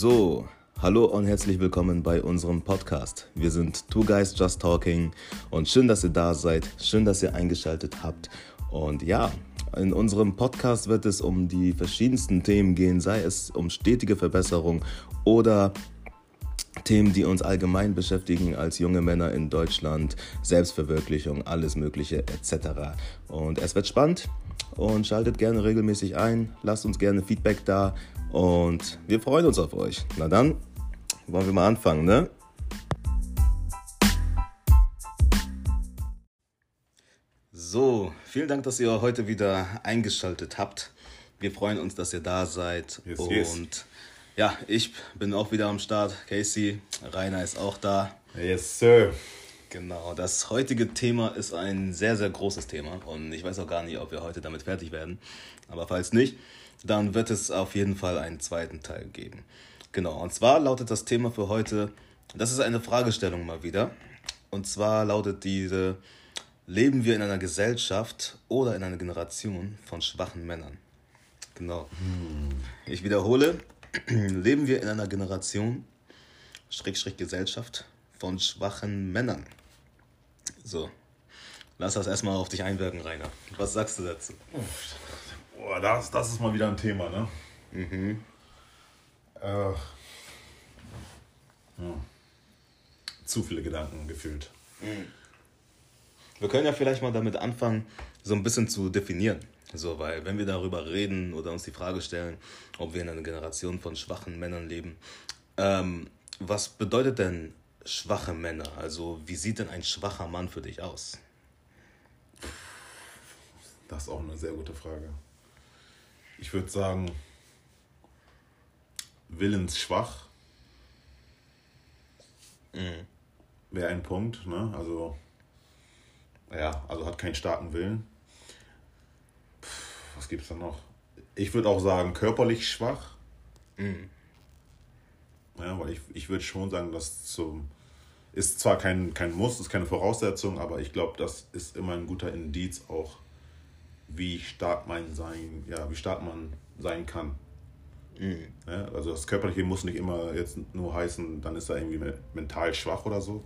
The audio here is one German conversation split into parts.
So, hallo und herzlich willkommen bei unserem Podcast. Wir sind Two Guys Just Talking und schön, dass ihr da seid, schön, dass ihr eingeschaltet habt. Und ja, in unserem Podcast wird es um die verschiedensten Themen gehen, sei es um stetige Verbesserung oder Themen, die uns allgemein beschäftigen als junge Männer in Deutschland, Selbstverwirklichung, alles Mögliche etc. Und es wird spannend und schaltet gerne regelmäßig ein, lasst uns gerne Feedback da und wir freuen uns auf euch. Na dann, wollen wir mal anfangen, ne? So, vielen Dank, dass ihr heute wieder eingeschaltet habt. Wir freuen uns, dass ihr da seid. Yes, und yes. Ja, ich bin auch wieder am Start. Casey, Rainer ist auch da. Yes, Sir. Genau, das heutige Thema ist ein sehr, sehr großes Thema und ich weiß auch gar nicht, ob wir heute damit fertig werden. Aber falls nicht, dann wird es auf jeden Fall einen zweiten Teil geben. Genau, und zwar lautet das Thema für heute, das ist eine Fragestellung mal wieder. Und zwar lautet diese, leben wir in einer Gesellschaft oder in einer Generation von schwachen Männern? Genau. Ich wiederhole, leben wir in einer Generation, Schrägstrich Gesellschaft, von schwachen Männern? So, lass das erstmal auf dich einwirken, Rainer. Was sagst du dazu? Boah, das, das ist mal wieder ein Thema, ne? Mhm. Äh, ja. Zu viele Gedanken gefühlt. Wir können ja vielleicht mal damit anfangen, so ein bisschen zu definieren. So, weil wenn wir darüber reden oder uns die Frage stellen, ob wir in einer Generation von schwachen Männern leben, ähm, was bedeutet denn schwache Männer? Also wie sieht denn ein schwacher Mann für dich aus? Das ist auch eine sehr gute Frage. Ich würde sagen, willensschwach wäre ein Punkt. Ne? Also, ja, also hat keinen starken Willen. Was gibt es da noch? Ich würde auch sagen, körperlich schwach. Ja, weil ich, ich würde schon sagen, dass zum ist zwar kein, kein Muss, ist keine Voraussetzung, aber ich glaube, das ist immer ein guter Indiz auch, wie stark man sein, ja, wie stark man sein kann. Ja, also das Körperliche muss nicht immer jetzt nur heißen, dann ist er irgendwie me- mental schwach oder so.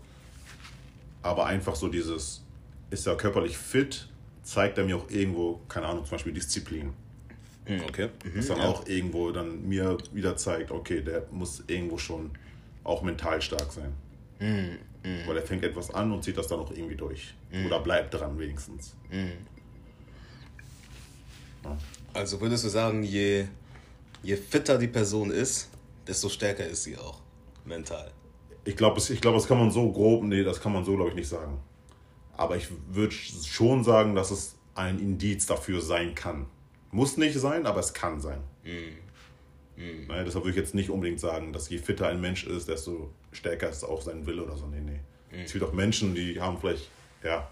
Aber einfach so dieses, ist er körperlich fit, zeigt er mir auch irgendwo, keine Ahnung, zum Beispiel Disziplin. Okay. Das dann auch irgendwo dann mir wieder zeigt, okay, der muss irgendwo schon auch mental stark sein. Weil er fängt etwas an und zieht das dann auch irgendwie durch. Oder bleibt dran wenigstens. Also würdest du sagen, je, je fitter die Person ist, desto stärker ist sie auch mental. Ich glaube, ich glaub, das kann man so grob, nee, das kann man so, glaube ich, nicht sagen. Aber ich würde schon sagen, dass es ein Indiz dafür sein kann. Muss nicht sein, aber es kann sein. Naja, deshalb würde ich jetzt nicht unbedingt sagen, dass je fitter ein Mensch ist, desto stärker ist auch sein Wille oder so. Nee, nee. Es gibt auch Menschen, die haben vielleicht, ja,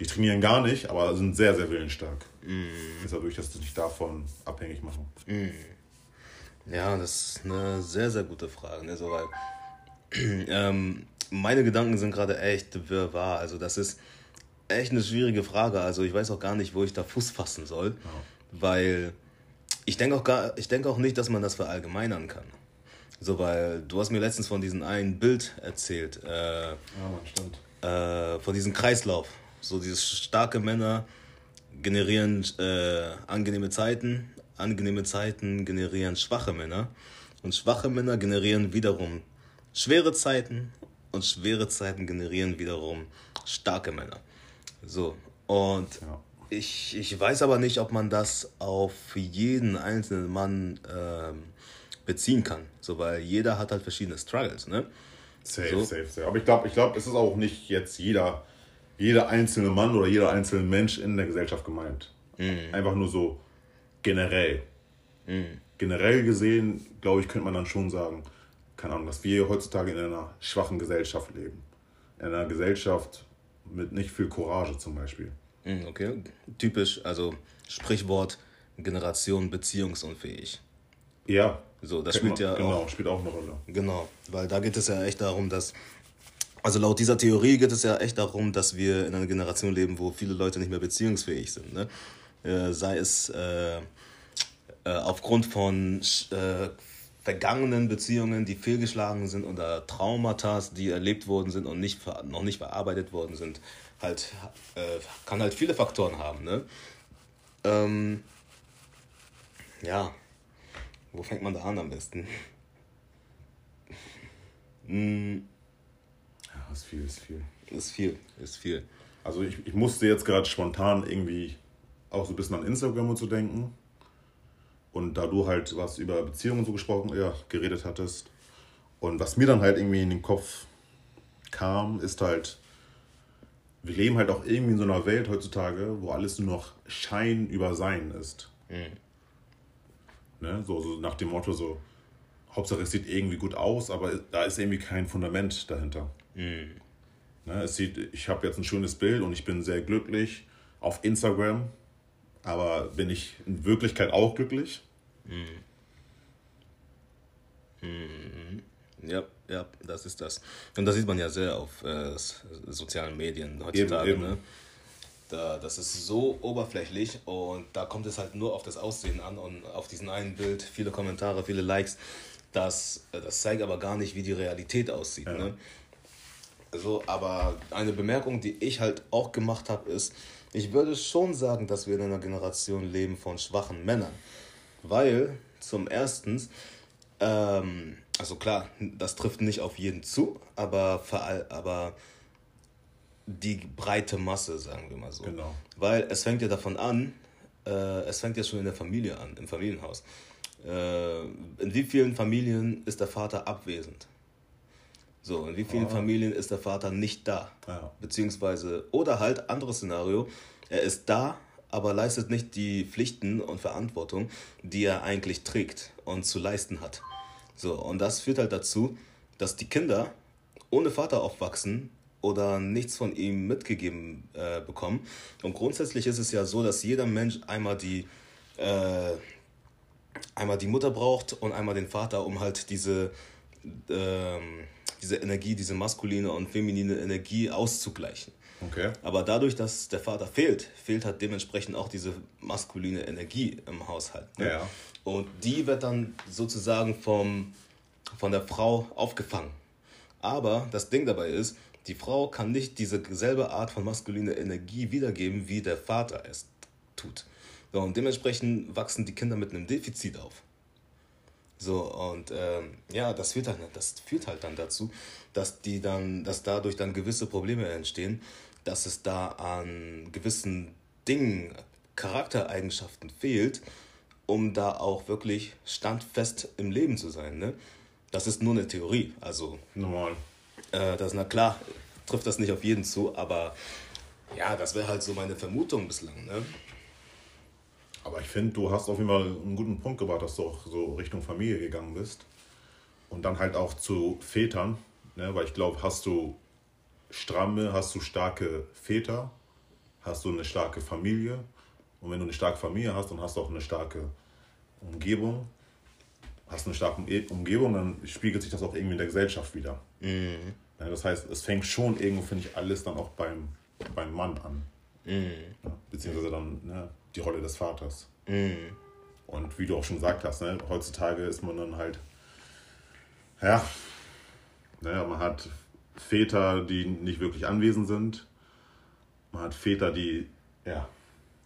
die trainieren gar nicht, aber sind sehr, sehr willensstark. Deshalb würde ich das nicht davon abhängig machen. Ja, das ist eine sehr, sehr gute Frage. Ne? So, weil, ähm, meine Gedanken sind gerade echt wirrwarr. Also das ist echt eine schwierige Frage. Also ich weiß auch gar nicht, wo ich da Fuß fassen soll. Weil ich denke auch, gar- ich denke auch nicht, dass man das verallgemeinern kann. So, weil du hast mir letztens von diesem einen Bild erzählt. Äh, stimmt. äh, von diesem Kreislauf. So dieses starke Männer generieren äh, angenehme Zeiten, angenehme Zeiten generieren schwache Männer und schwache Männer generieren wiederum schwere Zeiten und schwere Zeiten generieren wiederum starke Männer. So, und Ja. ich, ich weiß aber nicht, ob man das auf jeden einzelnen Mann ähm, beziehen kann. So, weil jeder hat halt verschiedene Struggles, ne? Safe, So. safe, safe. Aber ich glaube, ich glaub, es ist auch nicht jetzt jeder, jeder einzelne Mann oder jeder einzelne Mensch in der Gesellschaft gemeint. Einfach nur so generell. Generell gesehen, glaube ich, könnte man dann schon sagen, keine Ahnung, dass wir heutzutage in einer schwachen Gesellschaft leben. In einer Gesellschaft mit nicht viel Courage zum Beispiel. Mm, Okay, typisch, also Sprichwort Generation beziehungsunfähig. Ja. So, das spielt ja Genau, auch. spielt auch eine Rolle. Genau, weil da geht es ja echt darum, dass, also laut dieser Theorie geht es ja echt darum, dass wir in einer Generation leben, wo viele Leute nicht mehr beziehungsfähig sind. Ne? Äh, sei es äh, äh, aufgrund von äh, vergangenen Beziehungen, die fehlgeschlagen sind oder Traumata, die erlebt worden sind und nicht, noch nicht bearbeitet worden sind, halt, äh, kann halt viele Faktoren haben. Ne? Ähm, ja, wo fängt man da an am besten? hm. Ja, ist viel, ist viel. Ist viel, ist viel. Also ich, ich musste jetzt gerade spontan irgendwie auch so ein bisschen an Instagram und so denken. Und da du halt was über Beziehungen so gesprochen, ja, geredet hattest. Und was mir dann halt irgendwie in den Kopf kam, ist halt, wir leben halt auch irgendwie in so einer Welt heutzutage, wo alles nur noch Schein über Sein ist. Mhm. Ne? So, so nach dem Motto so, Hauptsache es sieht irgendwie gut aus, aber da ist irgendwie kein Fundament dahinter. Mhm. Ne? Es sieht, ich habe jetzt ein schönes Bild und ich bin sehr glücklich auf Instagram, aber bin ich in Wirklichkeit auch glücklich? Mhm. Mhm. Ja, ja, das ist das. Und das sieht man ja sehr auf äh, sozialen Medien heutzutage. Eben, eben. Ne? Da, das ist so oberflächlich und da kommt es halt nur auf das Aussehen an und auf diesen einen Bild, viele Kommentare, viele Likes. Das, das zeigt aber gar nicht, wie die Realität aussieht. Ja. Ne? So, aber eine Bemerkung, die ich halt auch gemacht habe, ist, ich würde schon sagen, dass wir in einer Generation leben von schwachen Männern. Weil, zum Ersten, ähm, also klar, das trifft nicht auf jeden zu, aber, aber die breite Masse, sagen wir mal so. Genau. Weil es fängt ja davon an, äh, es fängt ja schon in der Familie an, im Familienhaus. Äh, in wie vielen Familien ist der Vater abwesend? So, in wie vielen oh. Familien ist der Vater nicht da? Ja. Beziehungsweise, oder halt, anderes Szenario, er ist da, aber leistet nicht die Pflichten und Verantwortung, die er eigentlich trägt und zu leisten hat. So, und das führt halt dazu, dass die Kinder ohne Vater aufwachsen oder nichts von ihm mitgegeben äh, bekommen. Und grundsätzlich ist es ja so, dass jeder Mensch einmal die, äh, einmal die Mutter braucht und einmal den Vater, um halt diese, ähm, diese Energie, diese maskuline und feminine Energie auszugleichen. Okay. Aber dadurch, dass der Vater fehlt, fehlt halt dementsprechend auch diese maskuline Energie im Haushalt. Ne? Ja. Und die wird dann sozusagen vom, von der Frau aufgefangen. Aber das Ding dabei ist, die Frau kann nicht diese selbe Art von maskuliner Energie wiedergeben, wie der Vater es tut. So, und dementsprechend wachsen die Kinder mit einem Defizit auf. So, und ähm, ja, das führt, halt, das führt halt dann dazu, dass die dann, dass dadurch dann gewisse Probleme entstehen, dass es da an gewissen Dingen, Charaktereigenschaften fehlt, um da auch wirklich standfest im Leben zu sein. Ne? Das ist nur eine Theorie. Also, Normal. Äh, das, na klar, trifft das nicht auf jeden zu, aber ja, das wäre halt so meine Vermutung bislang. Ne? Aber ich finde, du hast auf jeden Fall einen guten Punkt gebracht, dass du auch so Richtung Familie gegangen bist. Und dann halt auch zu Vätern, ne? weil ich glaube, hast du stramme, hast du starke Väter, hast du eine starke Familie. Und wenn du eine starke Familie hast, dann hast du auch eine starke Umgebung. Hast eine starke Umgebung, dann spiegelt sich das auch irgendwie in der Gesellschaft wieder. Mhm. Ja, das heißt, es fängt schon irgendwo, finde ich, alles dann auch beim, beim Mann an. Mhm. Ja, beziehungsweise dann ne, die Rolle des Vaters. Mhm. Und wie du auch schon gesagt hast, ne, heutzutage ist man dann halt, ja, ne, man hat Väter, die nicht wirklich anwesend sind. Man hat Väter, die ja,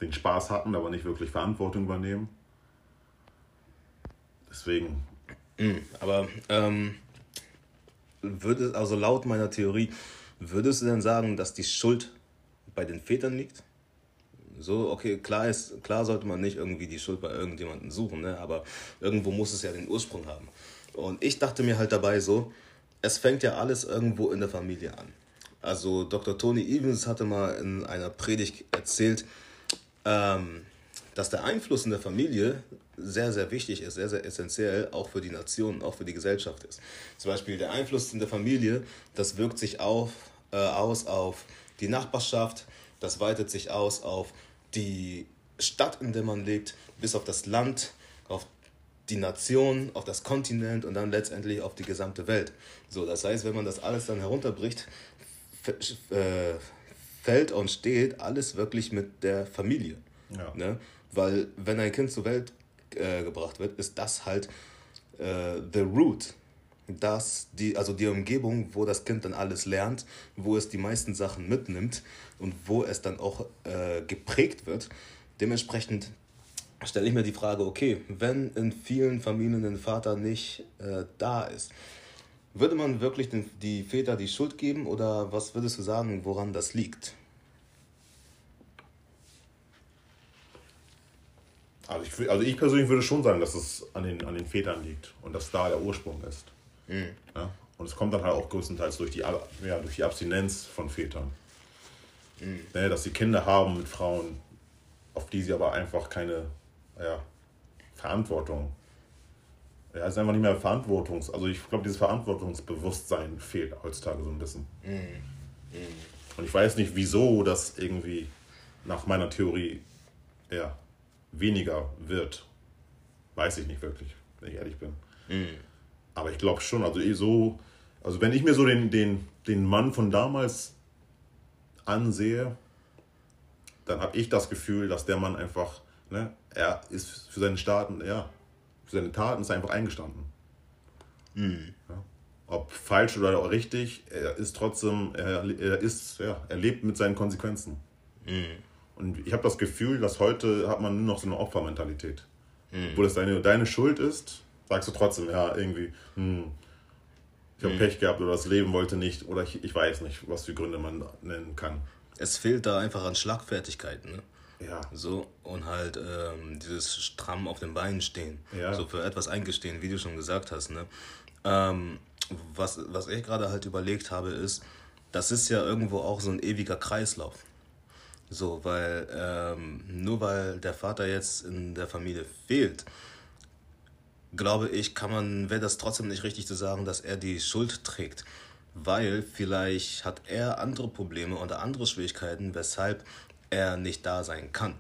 den Spaß hatten, aber nicht wirklich Verantwortung übernehmen. Deswegen. Mhm, aber ähm, würde, also laut meiner Theorie, würdest du denn sagen, dass die Schuld bei den Vätern liegt? So, okay, klar ist, klar sollte man nicht irgendwie die Schuld bei irgendjemandem suchen, ne? aber irgendwo muss es ja den Ursprung haben. Und ich dachte mir halt dabei so, es fängt ja alles irgendwo in der Familie an. Also Dr. Tony Evans hatte mal in einer Predigt erzählt, ähm, dass der Einfluss in der Familie sehr, sehr wichtig ist, sehr, sehr essentiell, auch für die Nation, auch für die Gesellschaft ist. Zum Beispiel der Einfluss in der Familie, das wirkt sich auf, äh, aus auf die Nachbarschaft, das weitet sich aus auf die Stadt, in der man lebt, bis auf das Land, auf die Nation, auf das Kontinent und dann letztendlich auf die gesamte Welt. So, das heißt, wenn man das alles dann herunterbricht, äh, fällt und steht alles wirklich mit der Familie. Ja. Ne? Weil wenn ein Kind zur Welt äh, gebracht wird, ist das halt äh, the root, dass die, also die Umgebung, wo das Kind dann alles lernt, wo es die meisten Sachen mitnimmt und wo es dann auch äh, geprägt wird. Dementsprechend stelle ich mir die Frage, okay, wenn in vielen Familien ein Vater nicht äh, da ist, würde man wirklich den, die Väter die Schuld geben oder was würdest du sagen, woran das liegt? Also ich, also ich persönlich würde schon sagen, dass es an den, an den Vätern liegt und dass da der Ursprung ist. Mhm. Ja? Und es kommt dann halt auch größtenteils durch die, ja, durch die Abstinenz von Vätern. Mhm. Ja, dass sie Kinder haben mit Frauen, auf die sie aber einfach keine ja, Verantwortung. Ja, es ist einfach nicht mehr Verantwortungs. Also ich glaube, dieses Verantwortungsbewusstsein fehlt heutzutage so ein bisschen. Mhm. Und ich weiß nicht, wieso das irgendwie nach meiner Theorie ja, weniger wird. Weiß ich nicht wirklich, wenn ich ehrlich bin. Mhm. Aber ich glaube schon, also eh so, also wenn ich mir so den, den, den Mann von damals ansehe, dann habe ich das Gefühl, dass der Mann einfach, ne, er ist für seine Staaten, ja, für seine Taten ist er einfach eingestanden. Mhm. Ja. Ob falsch oder richtig, er ist trotzdem, er, er ist, ja, er lebt mit seinen Konsequenzen. Mhm. Und ich habe das Gefühl, dass heute hat man nur noch so eine Opfermentalität. Mhm. Wo das deine, deine Schuld ist, sagst du trotzdem, ja, irgendwie, hm, ich habe mhm. Pech gehabt oder das Leben wollte nicht oder ich, ich weiß nicht, was für Gründe man nennen kann. Es fehlt da einfach an Schlagfertigkeit, ne? Ja. So, und halt ähm, dieses stramm auf den Beinen stehen. Ja. So für etwas eingestehen, wie du schon gesagt hast, ne? Ähm, was, was ich gerade halt überlegt habe, ist, das ist ja irgendwo auch so ein ewiger Kreislauf. So, weil ähm, nur weil der Vater jetzt in der Familie fehlt, glaube ich, kann man, wäre das trotzdem nicht richtig zu sagen, dass er die Schuld trägt. Weil vielleicht hat er andere Probleme oder andere Schwierigkeiten, weshalb er nicht da sein kann.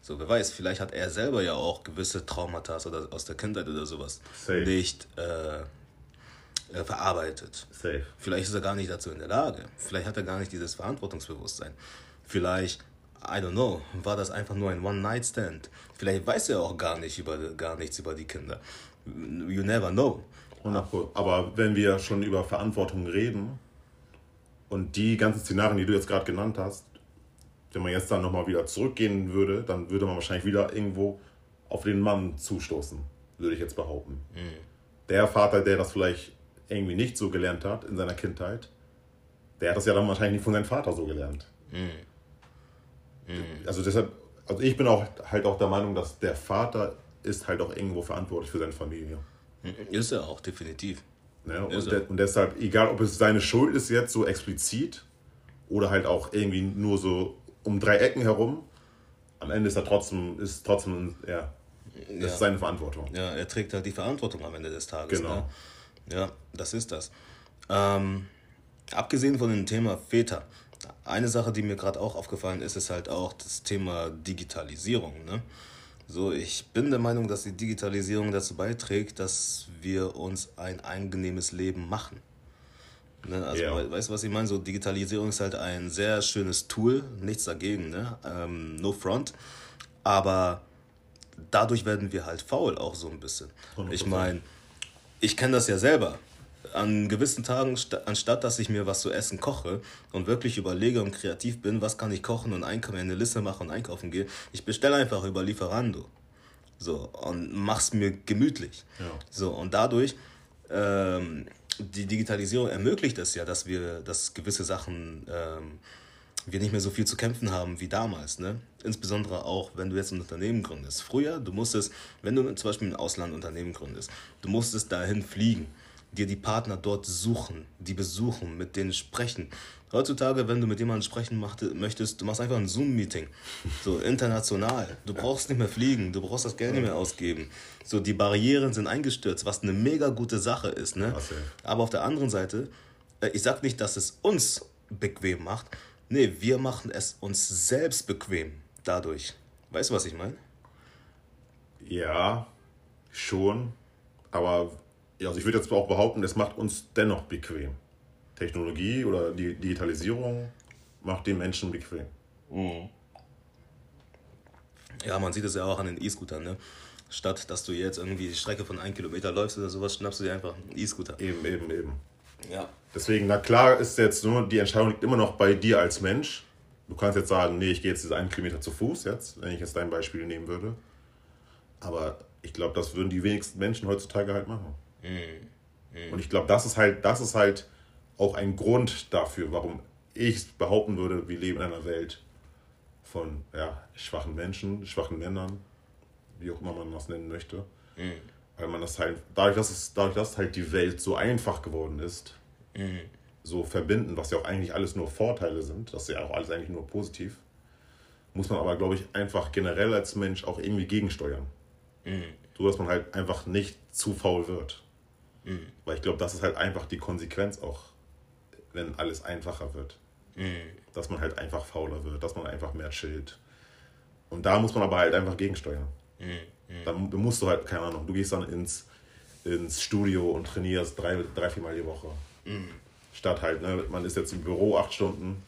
So, wer weiß, vielleicht hat er selber ja auch gewisse Traumata oder aus der Kindheit oder sowas Safe. nicht äh, äh, verarbeitet. Safe. Vielleicht ist er gar nicht dazu in der Lage. Vielleicht hat er gar nicht dieses Verantwortungsbewusstsein. Vielleicht I don't know, war das einfach nur ein One-Night-Stand? Vielleicht weiß er auch gar, nicht über, gar nichts über die Kinder. You never know. Aber wenn wir schon über Verantwortung reden und die ganzen Szenarien, die du jetzt gerade genannt hast, wenn man jetzt dann nochmal wieder zurückgehen würde, dann würde man wahrscheinlich wieder irgendwo auf den Mann zustoßen, würde ich jetzt behaupten. Mhm. Der Vater, der das vielleicht irgendwie nicht so gelernt hat in seiner Kindheit, der hat das ja dann wahrscheinlich nicht von seinem Vater so gelernt. Mhm. Mhm. Also deshalb, also ich bin auch halt auch der Meinung, dass der Vater ist halt auch irgendwo verantwortlich für seine Familie. Ist er auch, definitiv. Ja, und, de und, deshalb, egal ob es seine Schuld ist jetzt so explizit oder halt auch irgendwie nur so um drei Ecken herum, am Ende ist er trotzdem, ist trotzdem, ja, das ja. ist seine Verantwortung. Ja, er trägt halt die Verantwortung am Ende des Tages. Genau. Ne? Ja, das ist das. Ähm, abgesehen von dem Thema Väter, eine Sache, die mir gerade auch aufgefallen ist, ist halt auch das Thema Digitalisierung. Ne? So, ich bin der Meinung, dass die Digitalisierung dazu beiträgt, dass wir uns ein angenehmes Leben machen. Ne? Also, yeah. weißt du, was ich meine? So, Digitalisierung ist halt ein sehr schönes Tool, nichts dagegen, ne? Ähm, no front. Aber dadurch werden wir halt faul auch so ein bisschen. 100%. Ich meine, ich kenne das ja selber an gewissen Tagen, anstatt dass ich mir was zu essen koche und wirklich überlege und kreativ bin, was kann ich kochen und einkaufen, eine Liste mache und einkaufen gehe, ich bestelle einfach über Lieferando. So, und mach's mir gemütlich. Ja. So, und dadurch, ähm, die Digitalisierung ermöglicht es ja, dass wir, dass gewisse Sachen, ähm, wir nicht mehr so viel zu kämpfen haben wie damals. Ne? Insbesondere auch, wenn du jetzt ein Unternehmen gründest. Früher, du musstest, wenn du zum Beispiel ein Auslandunternehmen gründest, du musstest dahin fliegen dir die Partner dort suchen, die besuchen, mit denen sprechen. Heutzutage, wenn du mit jemandem sprechen möchtest, du machst einfach ein Zoom-Meeting. So international. Du brauchst nicht mehr fliegen, du brauchst das Geld nicht mehr ausgeben. So, die Barrieren sind eingestürzt, was eine mega gute Sache ist. Ne? Aber auf der anderen Seite, äh, ich sag nicht, dass es uns bequem macht. Nee, wir machen es uns selbst bequem dadurch. Weißt du, was ich meine? Ja, schon. Aber ja, also ich würde jetzt auch behaupten, es macht uns dennoch bequem. Technologie oder die Digitalisierung macht den Menschen bequem. Mhm. Ja, man sieht es ja auch an den E-Scootern. Ne? Statt dass du jetzt irgendwie die Strecke von einem Kilometer läufst oder sowas, schnappst du dir einfach einen E-Scooter. Eben, eben, eben. Ja. Deswegen, na klar, ist jetzt nur, die Entscheidung liegt immer noch bei dir als Mensch. Du kannst jetzt sagen, nee, ich gehe jetzt diese einen Kilometer zu Fuß jetzt, wenn ich jetzt dein Beispiel nehmen würde. Aber ich glaube, das würden die wenigsten Menschen heutzutage halt machen. Und ich glaube, das ist halt, das ist halt auch ein Grund dafür, warum ich behaupten würde, wir leben in einer Welt von ja, schwachen Menschen, schwachen Männern, wie auch immer man das nennen möchte. Weil man das halt, dadurch dass, es, dadurch, dass halt die Welt so einfach geworden ist, so verbinden, was ja auch eigentlich alles nur Vorteile sind, das ist ja auch alles eigentlich nur positiv, muss man aber, glaube ich, einfach generell als Mensch auch irgendwie gegensteuern. So dass man halt einfach nicht zu faul wird. Weil ich glaube, das ist halt einfach die Konsequenz auch, wenn alles einfacher wird. Dass man halt einfach fauler wird, dass man einfach mehr chillt. Und da muss man aber halt einfach gegensteuern. Dann musst du halt, keine Ahnung, du gehst dann ins, ins Studio und trainierst drei, drei viermal die Woche. Statt halt, ne, man ist jetzt im Büro acht Stunden,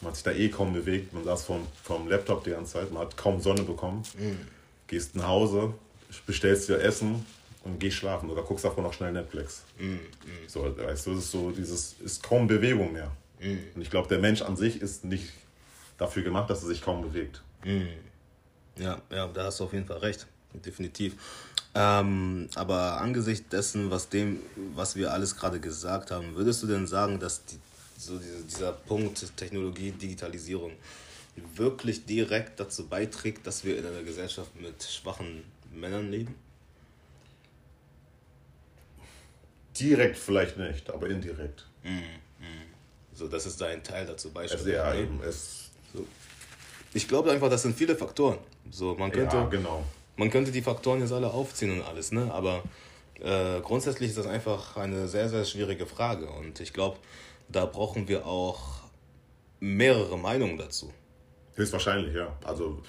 man hat sich da eh kaum bewegt, man saß vom, vom Laptop die ganze Zeit, man hat kaum Sonne bekommen. Gehst nach Hause, bestellst dir Essen und gehst schlafen oder guckst davor noch schnell Netflix. So, weißt du, das ist so dieses, ist kaum Bewegung mehr. Und ich glaube, der Mensch an sich ist nicht dafür gemacht, dass er sich kaum bewegt. Ja, ja, da hast du auf jeden Fall recht. Definitiv. Ähm, aber angesichts dessen, was dem, was wir alles gerade gesagt haben, würdest du denn sagen, dass die, so diese, dieser Punkt Technologie, Digitalisierung wirklich direkt dazu beiträgt, dass wir in einer Gesellschaft mit schwachen Männern leben? Direkt vielleicht nicht, aber indirekt. So, das ist dein Teil dazu Also beispielsweise. ja, ne? eben, es, So. Ich glaube einfach, das sind viele Faktoren. So, man könnte, ja, genau. man könnte die Faktoren jetzt alle aufziehen und alles, ne? Aber äh, grundsätzlich ist das einfach eine sehr, sehr schwierige Frage. Und ich glaube, da brauchen wir auch mehrere Meinungen dazu. Höchstwahrscheinlich, ja. Also,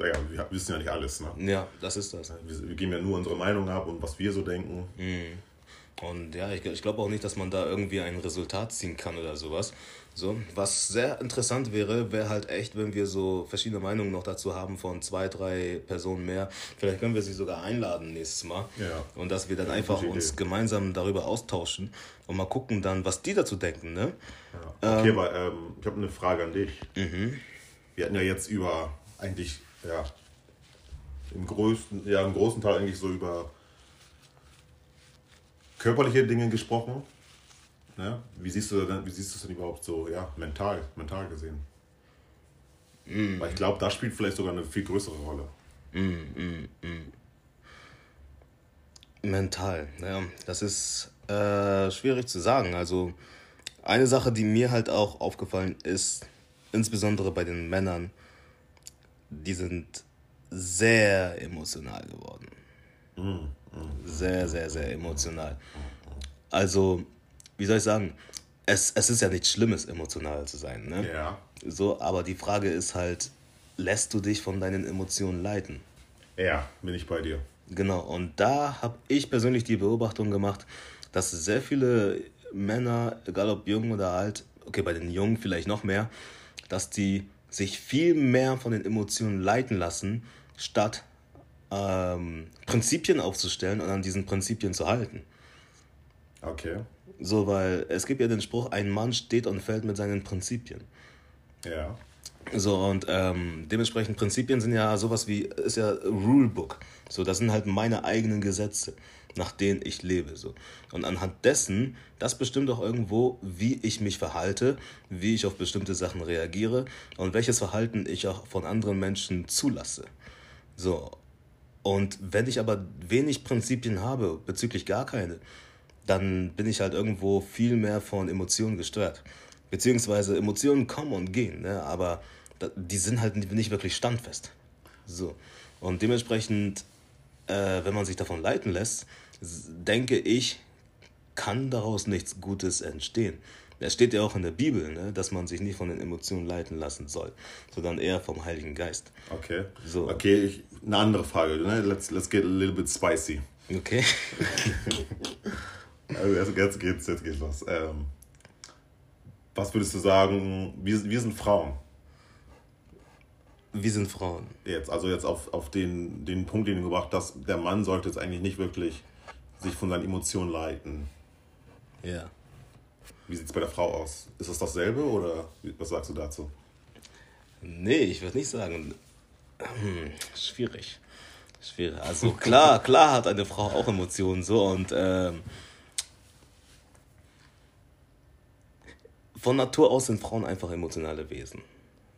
ja, wir wissen ja nicht alles. Ne? Ja, das ist das. Wir, wir geben ja nur unsere Meinung ab und was wir so denken. Und ja, ich, ich glaube auch nicht, dass man da irgendwie ein Resultat ziehen kann oder sowas. So, was sehr interessant wäre, wäre halt echt, wenn wir so verschiedene Meinungen noch dazu haben von zwei, drei Personen mehr. Vielleicht können wir sie sogar einladen nächstes Mal. Ja. Und dass wir dann Ja, einfach uns gemeinsam darüber austauschen und mal gucken dann, was die dazu denken, ne? Ja. Okay, aber ähm, ich habe eine Frage an dich. Wir hatten ja jetzt über eigentlich, ja, im größten, ja, im großen Teil eigentlich so über körperliche Dinge gesprochen. Ne? Wie siehst du denn, wie siehst du es denn überhaupt so, ja, mental, mental gesehen? Weil ich glaube, das spielt vielleicht sogar eine viel größere Rolle. Mental, ja, das ist äh, schwierig zu sagen. Also eine Sache, die mir halt auch aufgefallen ist, insbesondere bei den Männern, die sind sehr emotional geworden. Sehr, sehr, sehr emotional. Also, wie soll ich sagen, es, es ist ja nichts Schlimmes, emotional zu sein. Ne? Ja. So, aber die Frage ist halt, lässt du dich von deinen Emotionen leiten? Ja, bin ich bei dir. Genau, und da habe ich persönlich die Beobachtung gemacht, dass sehr viele Männer, egal ob jung oder alt, okay, bei den Jungen vielleicht noch mehr, dass die sich viel mehr von den Emotionen leiten lassen, statt ähm, Prinzipien aufzustellen und an diesen Prinzipien zu halten. Okay. So, weil es gibt ja den Spruch, ein Mann steht und fällt mit seinen Prinzipien. Ja. So, und ähm, dementsprechend Prinzipien sind ja sowas wie, ist ja Rulebook. So, das sind halt meine eigenen Gesetze, nach denen ich lebe. So. Und anhand dessen, das bestimmt auch irgendwo, wie ich mich verhalte, wie ich auf bestimmte Sachen reagiere und welches Verhalten ich auch von anderen Menschen zulasse. So. Und wenn ich aber wenig Prinzipien habe, bezüglich gar keine, dann bin ich halt irgendwo viel mehr von Emotionen gesteuert. Beziehungsweise Emotionen kommen und gehen, ne? aber die sind halt nicht wirklich standfest. So. Und dementsprechend, äh, wenn man sich davon leiten lässt, denke ich, kann daraus nichts Gutes entstehen. Es steht ja auch in der Bibel, ne, dass man sich nicht von den Emotionen leiten lassen soll, sondern eher vom Heiligen Geist. Okay. So. Okay, ich, eine andere Frage. Ne? Let's, let's get a little bit spicy. Okay? Also jetzt, geht's, jetzt geht's los. Ähm, was würdest du sagen, wir, wir sind Frauen. Wie sind Frauen? Jetzt, also jetzt auf, auf den, den Punkt, den du gebracht hast, der Mann sollte jetzt eigentlich nicht wirklich sich von seinen Emotionen leiten. Ja. Wie sieht es bei der Frau aus? Ist das dasselbe oder was sagst du dazu? Nee, ich würde nicht sagen. Hm, schwierig. Schwierig. Also klar, klar hat eine Frau auch Emotionen so und ähm, von Natur aus sind Frauen einfach emotionale Wesen,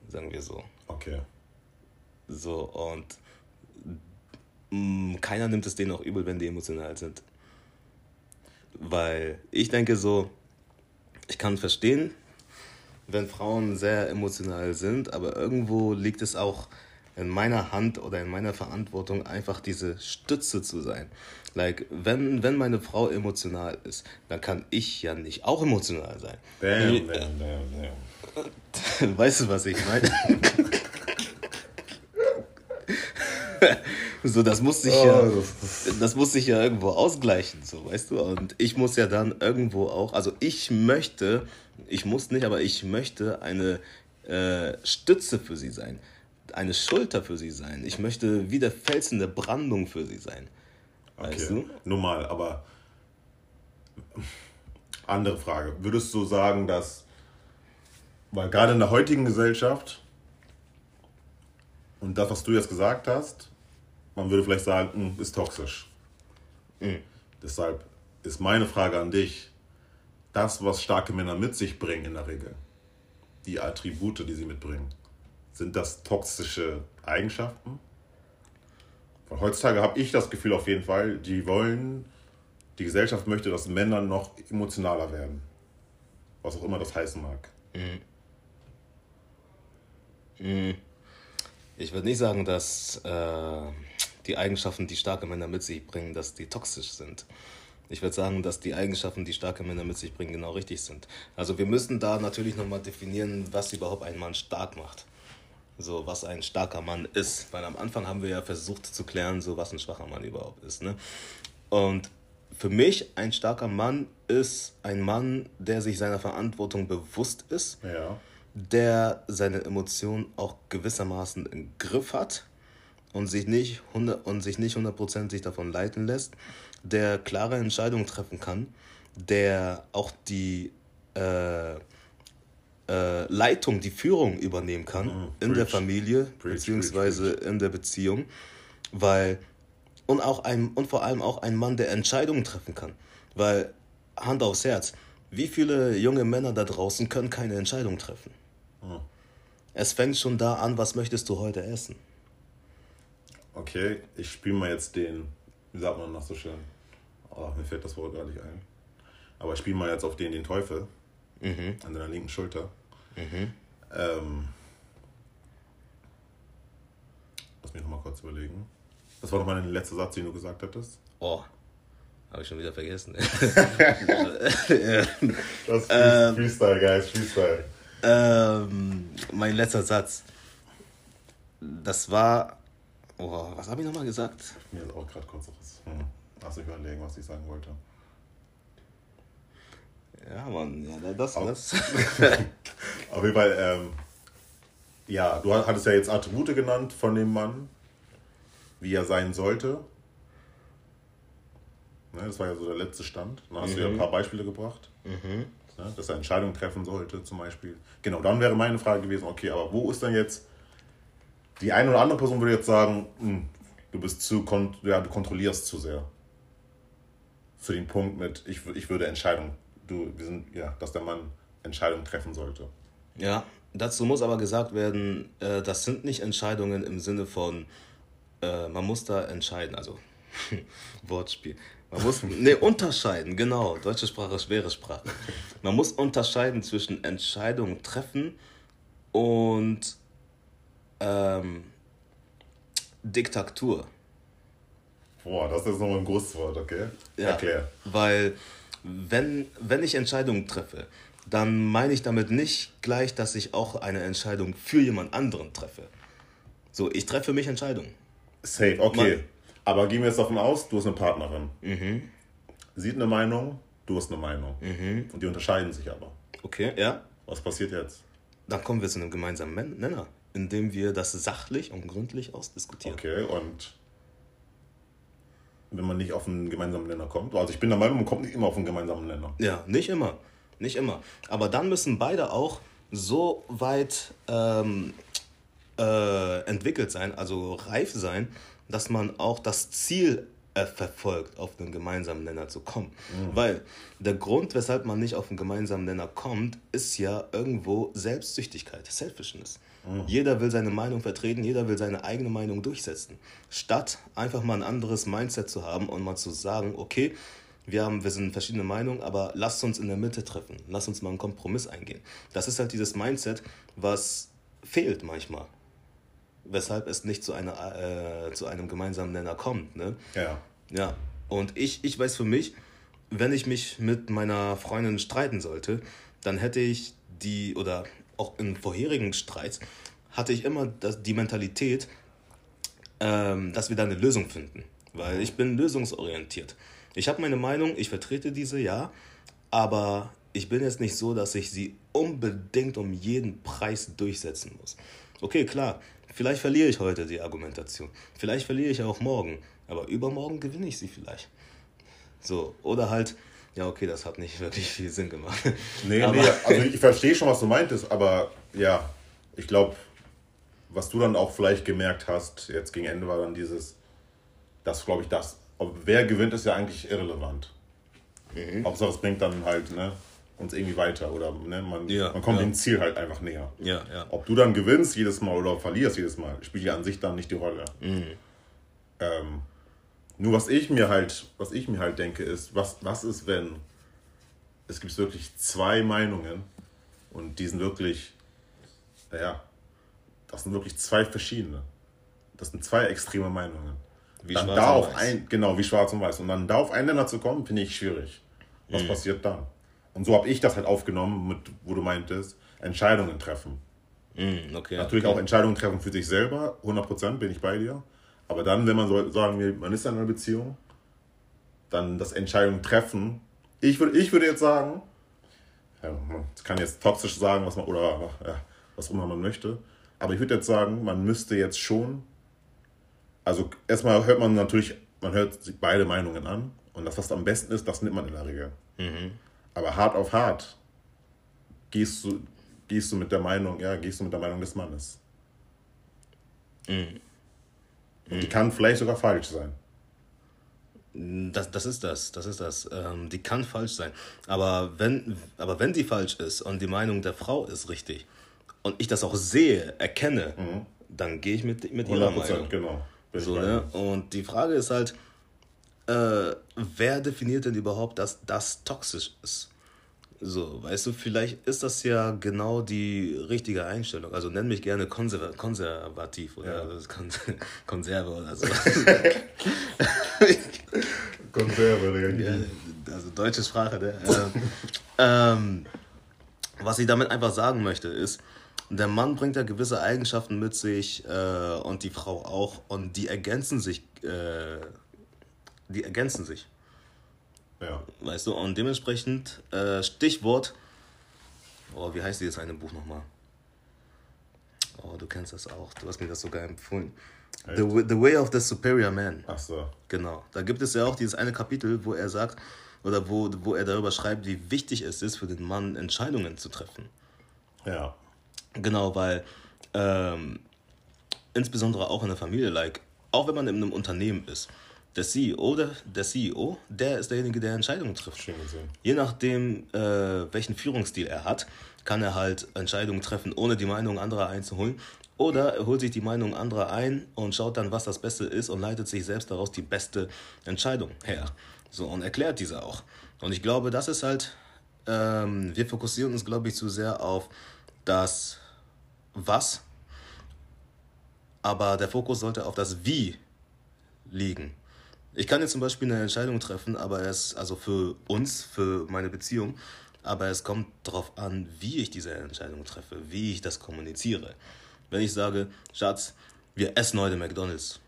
sagen wir so. Okay. So und mh, keiner nimmt es denen auch übel, wenn die emotional sind. Weil ich denke so, ich kann verstehen, wenn Frauen sehr emotional sind, aber irgendwo liegt es auch in meiner Hand oder in meiner Verantwortung, einfach diese Stütze zu sein. Like, wenn, wenn meine Frau emotional ist, dann kann ich ja nicht auch emotional sein. Damn, damn, damn, damn. Weißt du, was ich meine? so, das muss sich ja, oh, das muss sich ja irgendwo ausgleichen, so, weißt du? Und ich muss ja dann irgendwo auch, also ich möchte, ich muss nicht, aber ich möchte eine äh, Stütze für sie sein, eine Schulter für sie sein. Ich möchte wie der Fels in der Brandung für sie sein. Weißt okay. du? Normal, aber andere Frage. Würdest du sagen, dass, weil gerade in der heutigen Gesellschaft und das, was du jetzt gesagt hast, man würde vielleicht sagen, hm, ist toxisch. Mhm. Deshalb ist meine Frage an dich, das, was starke Männer mit sich bringen in der Regel, die Attribute, die sie mitbringen, sind das toxische Eigenschaften? Weil heutzutage habe ich das Gefühl auf jeden Fall, die wollen, die Gesellschaft möchte, dass Männer noch emotionaler werden. Was auch immer das heißen mag. Mhm. Mhm. Ich würde nicht sagen, dass äh, die Eigenschaften, die starke Männer mit sich bringen, dass die toxisch sind. Ich würde sagen, dass die Eigenschaften, die starke Männer mit sich bringen, genau richtig sind. Also wir müssen da natürlich nochmal definieren, was überhaupt einen Mann stark macht. So, was ein starker Mann ist. Weil am Anfang haben wir ja versucht zu klären, so was ein schwacher Mann überhaupt ist. Ne? Und für mich ein starker Mann ist ein Mann, der sich seiner Verantwortung bewusst ist, ja. der seine Emotionen auch gewissermaßen im Griff hat und sich nicht und sich nicht hundertprozentig davon leiten lässt, der klare Entscheidungen treffen kann, der auch die äh, äh, Leitung, die Führung übernehmen kann mm, in preach. der Familie preach, beziehungsweise preach, in der Beziehung, weil und auch ein und vor allem auch ein Mann, der Entscheidungen treffen kann, weil Hand aufs Herz, wie viele junge Männer da draußen können keine Entscheidung treffen? Mm. Es fängt schon da an, was möchtest du heute essen? Okay, ich spiele mal jetzt den, wie sagt man noch so schön? Oh, mir fällt das Wort gar nicht ein. Aber ich spiele mal jetzt auf den den Teufel mhm. an deiner linken Schulter. Mhm. Ähm, lass mich nochmal kurz überlegen. Das war nochmal der letzte Satz, den du gesagt hattest. Oh, habe ich schon wieder vergessen. das ähm, Freestyle, guys, Freestyle. Ähm, mein letzter Satz. Das war Oh, was habe ich nochmal gesagt? Mir ist auch gerade kurz was. Hm. Lass mich überlegen, was ich sagen wollte. Ja, Mann, ja, das, Auf, das. Auf jeden Fall, ähm, ja, du hattest ja jetzt Attribute genannt von dem Mann, wie er sein sollte. Ne, das war ja so der letzte Stand. Dann hast mhm. du ja ein mhm. paar Beispiele gebracht. Mhm. Ne, dass er Entscheidungen treffen sollte, zum Beispiel. Genau, dann wäre meine Frage gewesen, okay, aber wo ist denn jetzt die eine oder andere Person würde jetzt sagen, hm, du bist zu, ja, du kontrollierst zu sehr. Für den Punkt mit, ich, ich würde Entscheidungen, du, wir sind, ja, dass der Mann Entscheidungen treffen sollte. Ja, dazu muss aber gesagt werden, äh, das sind nicht Entscheidungen im Sinne von, äh, man muss da entscheiden, also Wortspiel. Man muss ne, unterscheiden, genau. Deutsche Sprache, schwere Sprache. Man muss unterscheiden zwischen Entscheidungen treffen und ähm, Diktatur. Boah, das ist nochmal ein großes Wort, okay? Ja, Erklär. Weil, wenn, wenn ich Entscheidungen treffe, dann meine ich damit nicht gleich, dass ich auch eine Entscheidung für jemand anderen treffe. So, ich treffe für mich Entscheidungen. Safe, okay. Man, aber gehen wir jetzt davon aus, du hast eine Partnerin. Mhm. Sie hat eine Meinung, du hast eine Meinung. Mhm. Und die unterscheiden sich aber. Okay, ja. Was passiert jetzt? Dann kommen wir zu einem gemeinsamen Nenner. Indem wir das sachlich und gründlich ausdiskutieren. Okay, und wenn man nicht auf einen gemeinsamen Nenner kommt? Also ich bin der Meinung, man kommt nicht immer auf einen gemeinsamen Nenner. Ja, nicht immer. Nicht immer. Aber dann müssen beide auch so weit ähm, äh, entwickelt sein, also reif sein, dass man auch das Ziel äh, verfolgt, auf einen gemeinsamen Nenner zu kommen. Mhm. Weil der Grund, weshalb man nicht auf einen gemeinsamen Nenner kommt, ist ja irgendwo Selbstsüchtigkeit, Selfishness. Mhm. Jeder will seine Meinung vertreten, jeder will seine eigene Meinung durchsetzen. Statt einfach mal ein anderes Mindset zu haben und mal zu sagen, okay, wir, haben, wir sind verschiedene Meinungen, aber lasst uns in der Mitte treffen. Lasst uns mal einen Kompromiss eingehen. Das ist halt dieses Mindset, was fehlt manchmal weshalb es nicht zu, einer, äh, zu einem gemeinsamen Nenner kommt. Ne? Ja. Ja. Und ich, ich weiß für mich, wenn ich mich mit meiner Freundin streiten sollte, dann hätte ich die, oder auch in vorherigen Streits, hatte ich immer das, die Mentalität, ähm, dass wir da eine Lösung finden. Weil ich bin lösungsorientiert. Ich habe meine Meinung, ich vertrete diese, ja, aber ich bin jetzt nicht so, dass ich sie unbedingt um jeden Preis durchsetzen muss. Okay, klar, Vielleicht verliere ich heute die Argumentation. Vielleicht verliere ich auch morgen. Aber übermorgen gewinne ich sie vielleicht. So, oder halt, ja, okay, das hat nicht wirklich viel Sinn gemacht. Nee, aber nee, also ich verstehe schon, was du meintest, aber ja, ich glaube, was du dann auch vielleicht gemerkt hast, jetzt gegen Ende war dann dieses, das glaube ich, das. Ob wer gewinnt, ist ja eigentlich irrelevant. Mhm. Hauptsache, es bringt dann halt, ne, uns irgendwie weiter oder ne, man, ja, man kommt ja. dem Ziel halt einfach näher. Ja, ja. Ob du dann gewinnst jedes Mal oder verlierst jedes Mal, spielt ja an sich dann nicht die Rolle. Mhm. Ähm, nur was ich mir halt, was ich mir halt denke, ist, was, was ist, wenn es gibt wirklich zwei Meinungen und die sind wirklich, naja, das sind wirklich zwei verschiedene. Das sind zwei extreme Meinungen. Wie dann schwarz da auf ein, genau, wie schwarz und weiß. Und dann da auf einen Nenner zu kommen, finde ich schwierig. Was mhm. passiert dann? Und so habe ich das halt aufgenommen, mit, wo du meintest, Entscheidungen treffen. Mm, okay, Natürlich okay. auch Entscheidungen treffen für sich selber, 100% bin ich bei dir. Aber dann, wenn man so sagen will, man ist in einer Beziehung, dann das Entscheidungen treffen. Ich würde, ich würde jetzt sagen, ja, man kann jetzt toxisch sagen, was man, oder ja, was immer man möchte. Aber ich würde jetzt sagen, man müsste jetzt schon, also erstmal hört man natürlich, man hört sich beide Meinungen an. Und das, was am besten ist, das nimmt man in der Regel. Mhm. Aber hart auf hart gehst du, gehst du mit der Meinung, ja, gehst du mit der Meinung des Mannes. Mhm. Und die kann vielleicht sogar falsch sein. Das, das ist das, das ist das. Ähm, die kann falsch sein. Aber wenn, aber wenn die falsch ist und die Meinung der Frau ist richtig und ich das auch sehe, erkenne, mhm. dann gehe ich mit, mit ihrer Meinung. genau. So, ne? Und die Frage ist halt, äh, wer definiert denn überhaupt, dass das toxisch ist? So, weißt du, vielleicht ist das ja genau die richtige Einstellung. Also nenn mich gerne konserva konservativ oder ja. Kon Konserve oder so. Konserve, ja, Also deutsche Sprache, ne? ähm, was ich damit einfach sagen möchte, ist, der Mann bringt ja gewisse Eigenschaften mit sich äh, und die Frau auch und die ergänzen sich äh, die ergänzen sich. Ja. Weißt du, und dementsprechend, äh, Stichwort, oh, wie heißt dieses eine Buch nochmal? Oh, du kennst das auch. Du hast mir das sogar empfohlen. The, the Way of the Superior Man. Ach so. Genau. Da gibt es ja auch dieses eine Kapitel, wo er sagt, oder wo, wo er darüber schreibt, wie wichtig es ist für den Mann, Entscheidungen zu treffen. Ja. Genau, weil ähm, insbesondere auch in der Familie, like, auch wenn man in einem Unternehmen ist, der CEO, der, der CEO, der ist derjenige, der Entscheidungen trifft. Schön gesehen. Je nachdem, äh, welchen Führungsstil er hat, kann er halt Entscheidungen treffen, ohne die Meinung anderer einzuholen. Oder er holt sich die Meinung anderer ein und schaut dann, was das Beste ist und leitet sich selbst daraus die beste Entscheidung her. So, und erklärt diese auch. Und ich glaube, das ist halt, ähm, wir fokussieren uns, glaube ich, zu sehr auf das Was, aber der Fokus sollte auf das Wie liegen. Ich kann jetzt zum Beispiel eine Entscheidung treffen, aber es, also für uns, für meine Beziehung, aber es kommt darauf an, wie ich diese Entscheidung treffe, wie ich das kommuniziere. Wenn ich sage, Schatz, wir essen heute McDonalds,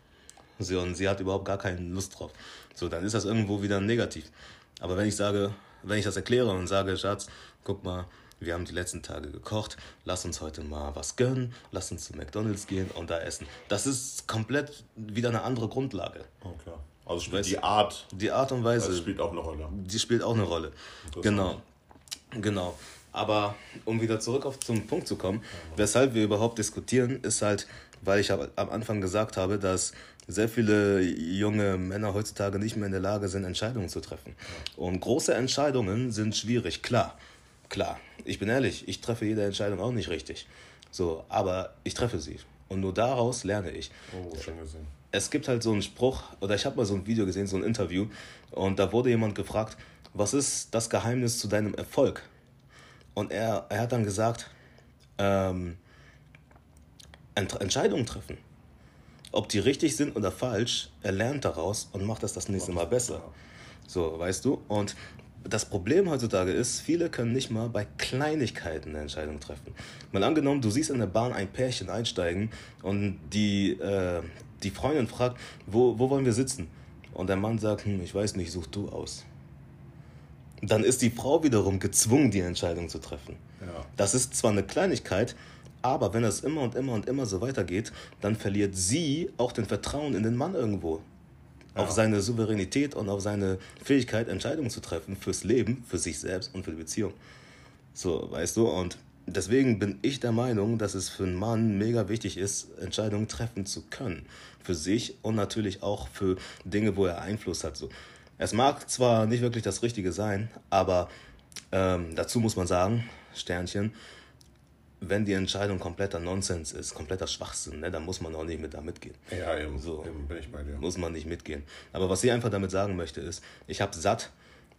so, und sie hat überhaupt gar keine Lust drauf, so, dann ist das irgendwo wieder negativ. Aber wenn ich sage, wenn ich das erkläre und sage, Schatz, guck mal, wir haben die letzten Tage gekocht, lass uns heute mal was gönnen, lass uns zu McDonalds gehen und da essen. Das ist komplett wieder eine andere Grundlage. Oh, klar. Also spielt die Art. Die Art und Weise. Das spielt auch eine Rolle. Die spielt auch eine Rolle. Genau. Genau. Aber um wieder zurück auf zum Punkt zu kommen, weshalb wir überhaupt diskutieren, ist halt, weil ich am Anfang gesagt habe, dass sehr viele junge Männer heutzutage nicht mehr in der Lage sind, Entscheidungen zu treffen. Und große Entscheidungen sind schwierig, klar. Klar, ich bin ehrlich, ich treffe jede Entscheidung auch nicht richtig. So, aber ich treffe sie. Und nur daraus lerne ich. Oh, schon gesehen. Es gibt halt so einen Spruch, oder ich habe mal so ein Video gesehen, so ein Interview, und da wurde jemand gefragt, was ist das Geheimnis zu deinem Erfolg? Und er, er hat dann gesagt, ähm, Entscheidungen treffen. Ob die richtig sind oder falsch, er lernt daraus und macht das das nächste Mal besser. So, weißt du? Und das Problem heutzutage ist, viele können nicht mal bei Kleinigkeiten eine Entscheidung treffen. Mal angenommen, du siehst in der Bahn ein Pärchen einsteigen und die, äh, die Freundin fragt, wo, wo wollen wir sitzen? Und der Mann sagt, hm, ich weiß nicht, such du aus. Dann ist die Frau wiederum gezwungen, die Entscheidung zu treffen. Ja. Das ist zwar eine Kleinigkeit, aber wenn es immer und immer und immer so weitergeht, dann verliert sie auch den Vertrauen in den Mann irgendwo. Ja. Auf seine Souveränität und auf seine Fähigkeit, Entscheidungen zu treffen fürs Leben, für sich selbst und für die Beziehung. So, weißt du? Und deswegen bin ich der Meinung, dass es für einen Mann mega wichtig ist, Entscheidungen treffen zu können. Für sich und natürlich auch für Dinge, wo er Einfluss hat. So. Es mag zwar nicht wirklich das Richtige sein, aber ähm, dazu muss man sagen, Sternchen, wenn die Entscheidung kompletter Nonsens ist, kompletter Schwachsinn, ne, dann muss man auch nicht mit da mitgehen. Ja, eben, so eben bin ich bei dir. Muss man nicht mitgehen. Aber was ich einfach damit sagen möchte, ist, ich habe satt,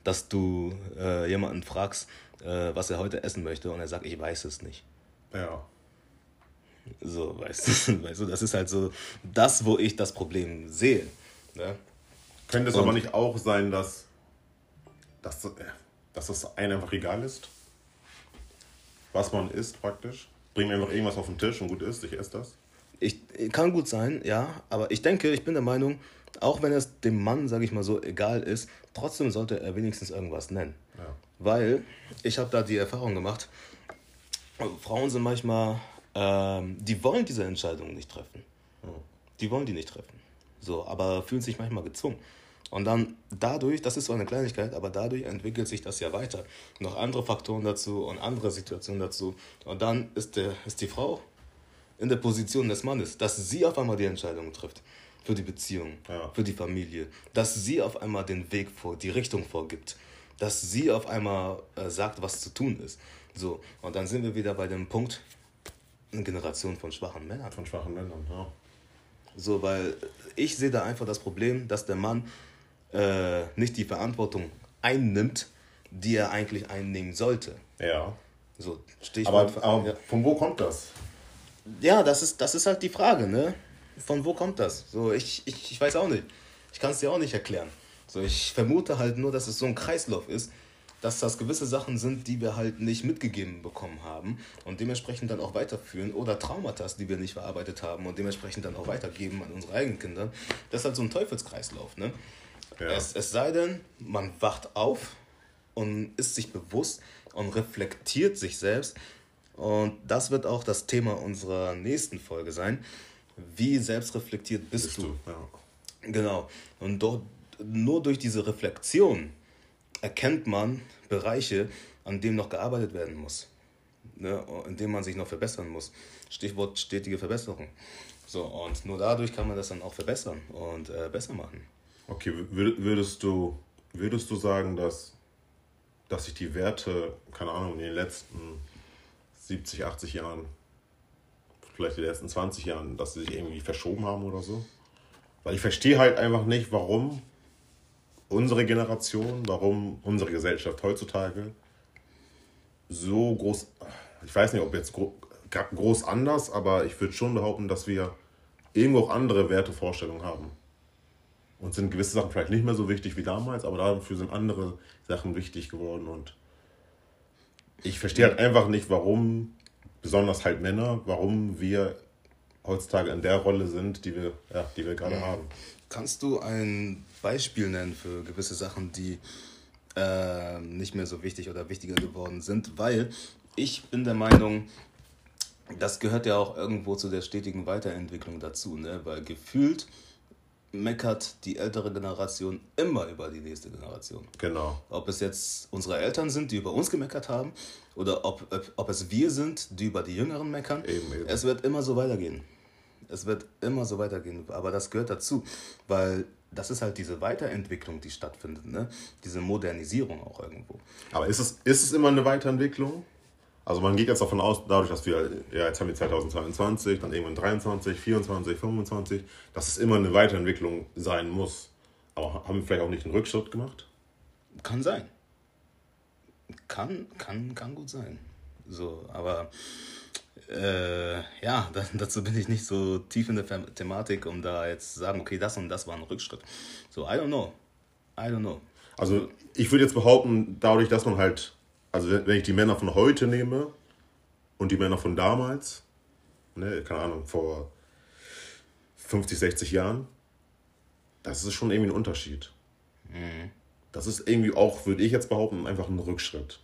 dass du äh, jemanden fragst, äh, was er heute essen möchte und er sagt, ich weiß es nicht. Ja. So, weißt du, weißt du, das ist halt so das, wo ich das Problem sehe. Ne? Könnte es und, aber nicht auch sein, dass, dass, dass es einem einfach egal ist? was man isst praktisch. Bring mir einfach irgendwas auf den Tisch und gut ist, ich esse das. Ich, kann gut sein, ja, aber ich denke, ich bin der Meinung, auch wenn es dem Mann, sage ich mal so, egal ist, trotzdem sollte er wenigstens irgendwas nennen. Ja. Weil ich habe da die Erfahrung gemacht, Frauen sind manchmal, ähm, die wollen diese Entscheidungen nicht treffen. Ja. Die wollen die nicht treffen. So, aber fühlen sich manchmal gezwungen. Und dann dadurch, das ist so eine Kleinigkeit, aber dadurch entwickelt sich das ja weiter. Noch andere Faktoren dazu und andere Situationen dazu. Und dann ist, der, ist die Frau in der Position des Mannes, dass sie auf einmal die Entscheidung trifft für die Beziehung, ja. für die Familie, dass sie auf einmal den Weg vor, die Richtung vorgibt, dass sie auf einmal äh, sagt, was zu tun ist. So, und dann sind wir wieder bei dem Punkt, eine Generation von schwachen Männern. Von schwachen Männern, ja. So, weil ich sehe da einfach das Problem, dass der Mann äh, nicht die Verantwortung einnimmt, die er eigentlich einnehmen sollte. Ja. So, aber, aber ja. von wo kommt das? Ja, das ist, das ist halt die Frage, ne? Von wo kommt das? So, ich, ich, ich weiß auch nicht. Ich kann es dir auch nicht erklären. So, ich vermute halt nur, dass es so ein Kreislauf ist, dass das gewisse Sachen sind, die wir halt nicht mitgegeben bekommen haben und dementsprechend dann auch weiterführen oder Traumata, die wir nicht verarbeitet haben und dementsprechend dann auch weitergeben an unsere eigenen Kinder. Das ist halt so ein Teufelskreislauf, ne? Ja. Es, es sei denn, man wacht auf und ist sich bewusst und reflektiert sich selbst. Und das wird auch das Thema unserer nächsten Folge sein. Wie selbstreflektiert bist, bist du? du ja. Genau. Und dort, nur durch diese Reflexion erkennt man Bereiche, an denen noch gearbeitet werden muss. Ne, in denen man sich noch verbessern muss. Stichwort stetige Verbesserung. So, und nur dadurch kann man das dann auch verbessern und äh, besser machen. Okay, würdest du, würdest du sagen, dass, dass sich die Werte, keine Ahnung, in den letzten 70, 80 Jahren, vielleicht in den letzten 20 Jahren, dass sie sich irgendwie verschoben haben oder so? Weil ich verstehe halt einfach nicht, warum unsere Generation, warum unsere Gesellschaft heutzutage so groß, ich weiß nicht, ob jetzt groß anders, aber ich würde schon behaupten, dass wir irgendwo auch andere Wertevorstellungen haben. Und sind gewisse Sachen vielleicht nicht mehr so wichtig wie damals, aber dafür sind andere Sachen wichtig geworden. Und ich verstehe halt einfach nicht, warum, besonders halt Männer, warum wir heutzutage in der Rolle sind, die wir, ja, die wir gerade ja. haben. Kannst du ein Beispiel nennen für gewisse Sachen, die äh, nicht mehr so wichtig oder wichtiger geworden sind? Weil ich bin der Meinung, das gehört ja auch irgendwo zu der stetigen Weiterentwicklung dazu, ne? weil gefühlt meckert die ältere Generation immer über die nächste Generation. Genau. Ob es jetzt unsere Eltern sind, die über uns gemeckert haben, oder ob, ob, ob es wir sind, die über die Jüngeren meckern. Eben, eben. Es wird immer so weitergehen. Es wird immer so weitergehen. Aber das gehört dazu, weil das ist halt diese Weiterentwicklung, die stattfindet, ne? diese Modernisierung auch irgendwo. Aber ist es, ist es immer eine Weiterentwicklung? Also man geht jetzt davon aus, dadurch, dass wir, ja, jetzt haben wir 2022, dann irgendwann 23, 24, 25, dass es immer eine Weiterentwicklung sein muss. Aber haben wir vielleicht auch nicht einen Rückschritt gemacht? Kann sein. Kann, kann, kann gut sein. So, aber äh, ja, da, dazu bin ich nicht so tief in der Thematik, um da jetzt zu sagen, okay, das und das war ein Rückschritt. So, I don't know. I don't know. Also ich würde jetzt behaupten, dadurch, dass man halt also wenn ich die Männer von heute nehme und die Männer von damals, ne, keine Ahnung, vor 50, 60 Jahren, das ist schon irgendwie ein Unterschied. Mhm. Das ist irgendwie auch, würde ich jetzt behaupten, einfach ein Rückschritt.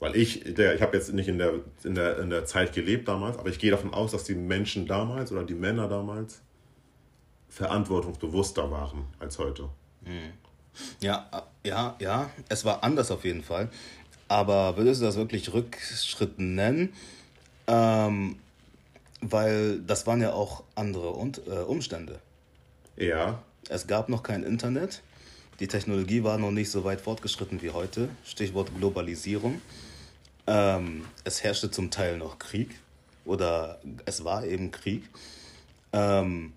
Weil ich, der, ich habe jetzt nicht in der, in, der, in der Zeit gelebt damals, aber ich gehe davon aus, dass die Menschen damals oder die Männer damals verantwortungsbewusster waren als heute. Mhm. Ja, ja, ja, es war anders auf jeden Fall. Aber würdest du das wirklich Rückschritt nennen? Ähm, weil das waren ja auch andere und, äh, Umstände. Ja. Es gab noch kein Internet. Die Technologie war noch nicht so weit fortgeschritten wie heute. Stichwort Globalisierung. Ähm, es herrschte zum Teil noch Krieg. Oder es war eben Krieg. Ähm,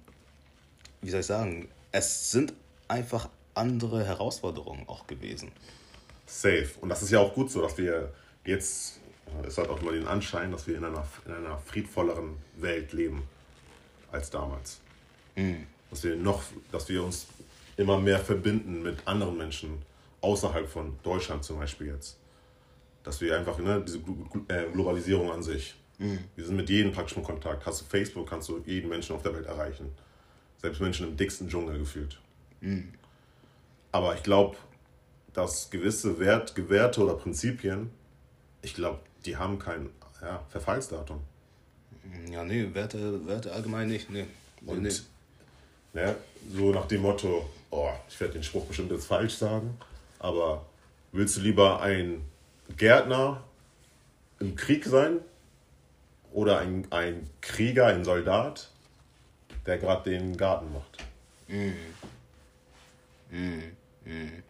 wie soll ich sagen? Es sind einfach andere Herausforderungen auch gewesen. Safe. Und das ist ja auch gut so, dass wir jetzt, es hat auch immer den Anschein, dass wir in einer, in einer friedvolleren Welt leben als damals. Mhm. Dass wir noch, dass wir uns immer mehr verbinden mit anderen Menschen außerhalb von Deutschland zum Beispiel jetzt. Dass wir einfach, ne, diese äh, Globalisierung an sich. Mhm. Wir sind mit jedem praktisch in Kontakt. Hast du Facebook, kannst du jeden Menschen auf der Welt erreichen. Selbst Menschen im dicksten Dschungel gefühlt. Mhm. Aber ich glaube, dass gewisse Wert, Gewerte oder Prinzipien, ich glaube, die haben kein ja, Verfallsdatum. Ja, nee, Werte, Werte allgemein nicht. Nee. Und nee. Ne, so nach dem Motto, oh, ich werde den Spruch bestimmt jetzt falsch sagen, aber willst du lieber ein Gärtner im Krieg sein oder ein, ein Krieger, ein Soldat, der gerade den Garten macht? Mhm. Mhm. Mhm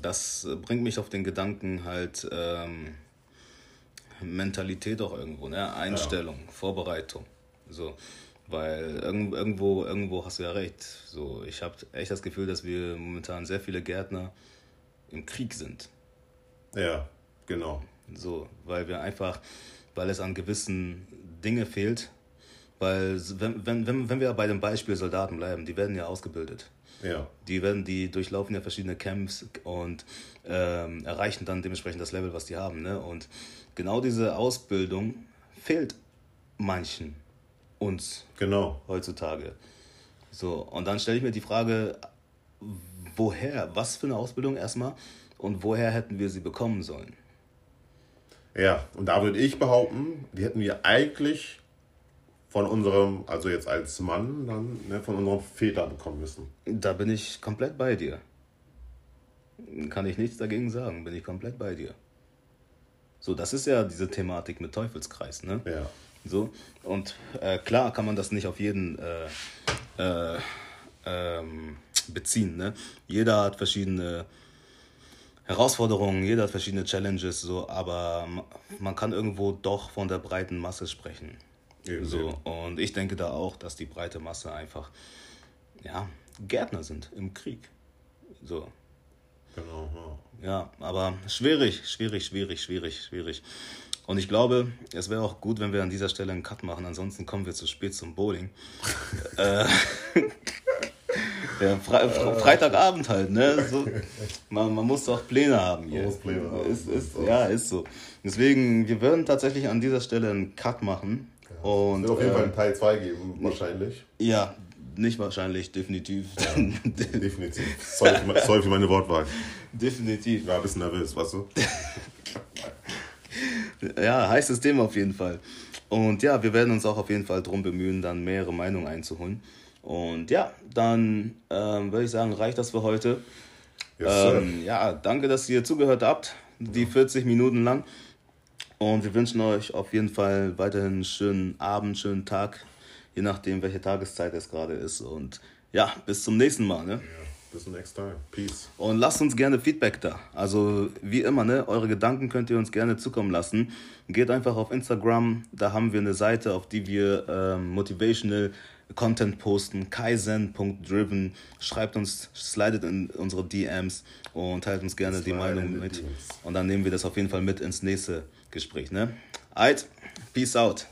das bringt mich auf den Gedanken halt ähm, Mentalität auch irgendwo, ne? Einstellung, ja. Vorbereitung. So. Weil irgendwo, irgendwo hast du ja recht. So, ich habe echt das Gefühl, dass wir momentan sehr viele Gärtner im Krieg sind. Ja, genau. So, weil wir einfach, weil es an gewissen Dinge fehlt, weil wenn, wenn, wenn wir bei dem Beispiel Soldaten bleiben, die werden ja ausgebildet. Ja. Die werden, die durchlaufen ja verschiedene Camps und ähm, erreichen dann dementsprechend das Level, was die haben. Ne? Und genau diese Ausbildung fehlt manchen uns genau. heutzutage. So, und dann stelle ich mir die Frage, woher, was für eine Ausbildung erstmal und woher hätten wir sie bekommen sollen? Ja, und da würde ich behaupten, die hätten wir eigentlich von unserem, also jetzt als Mann, dann ne, von unserem Väter bekommen müssen. Da bin ich komplett bei dir. Kann ich nichts dagegen sagen, bin ich komplett bei dir. So, das ist ja diese Thematik mit Teufelskreis, ne? Ja. So, und äh, klar kann man das nicht auf jeden äh, äh, ähm, beziehen, ne? Jeder hat verschiedene Herausforderungen, jeder hat verschiedene Challenges, so, aber man kann irgendwo doch von der breiten Masse sprechen. Eben, so, eben. und ich denke da auch, dass die breite Masse einfach, ja, Gärtner sind im Krieg. So. Genau, ja. Ja, aber schwierig, schwierig, schwierig, schwierig, schwierig. Und ich glaube, es wäre auch gut, wenn wir an dieser Stelle einen Cut machen, ansonsten kommen wir zu spät zum Bowling. äh, ja, Fre Fre Freitagabend halt, ne? So, man, man muss doch Pläne haben hier. Pläne haben. Ist, ist, ja, ist so. Deswegen, wir würden tatsächlich an dieser Stelle einen Cut machen. Und, es wird auf jeden äh, Fall einen Teil 2 geben, wahrscheinlich. Ja, nicht wahrscheinlich, definitiv. Ja, definitiv. Sorry für, meine Wortwahl. Definitiv. Ich war ein bisschen nervös, weißt du? Ja, heißes Thema auf jeden Fall. Und ja, wir werden uns auch auf jeden Fall darum bemühen, dann mehrere Meinungen einzuholen. Und ja, dann ähm, würde ich sagen, reicht das für heute. Yes, ähm, ja, danke, dass ihr zugehört habt, die 40 Minuten lang. Und wir wünschen euch auf jeden Fall weiterhin einen schönen Abend, schönen Tag, je nachdem, welche Tageszeit es gerade ist. Und ja, bis zum nächsten Mal. Ne? Ja, bis zum nächsten Time. Peace. Und lasst uns gerne Feedback da. Also wie immer, ne, eure Gedanken könnt ihr uns gerne zukommen lassen. Geht einfach auf Instagram, da haben wir eine Seite, auf die wir ähm, motivational Content posten, kaizen.driven. Schreibt uns, slidet in unsere DMs und teilt uns gerne die Meinung mit. Und dann nehmen wir das auf jeden Fall mit ins nächste Gespräch. Ne? Alright, peace out.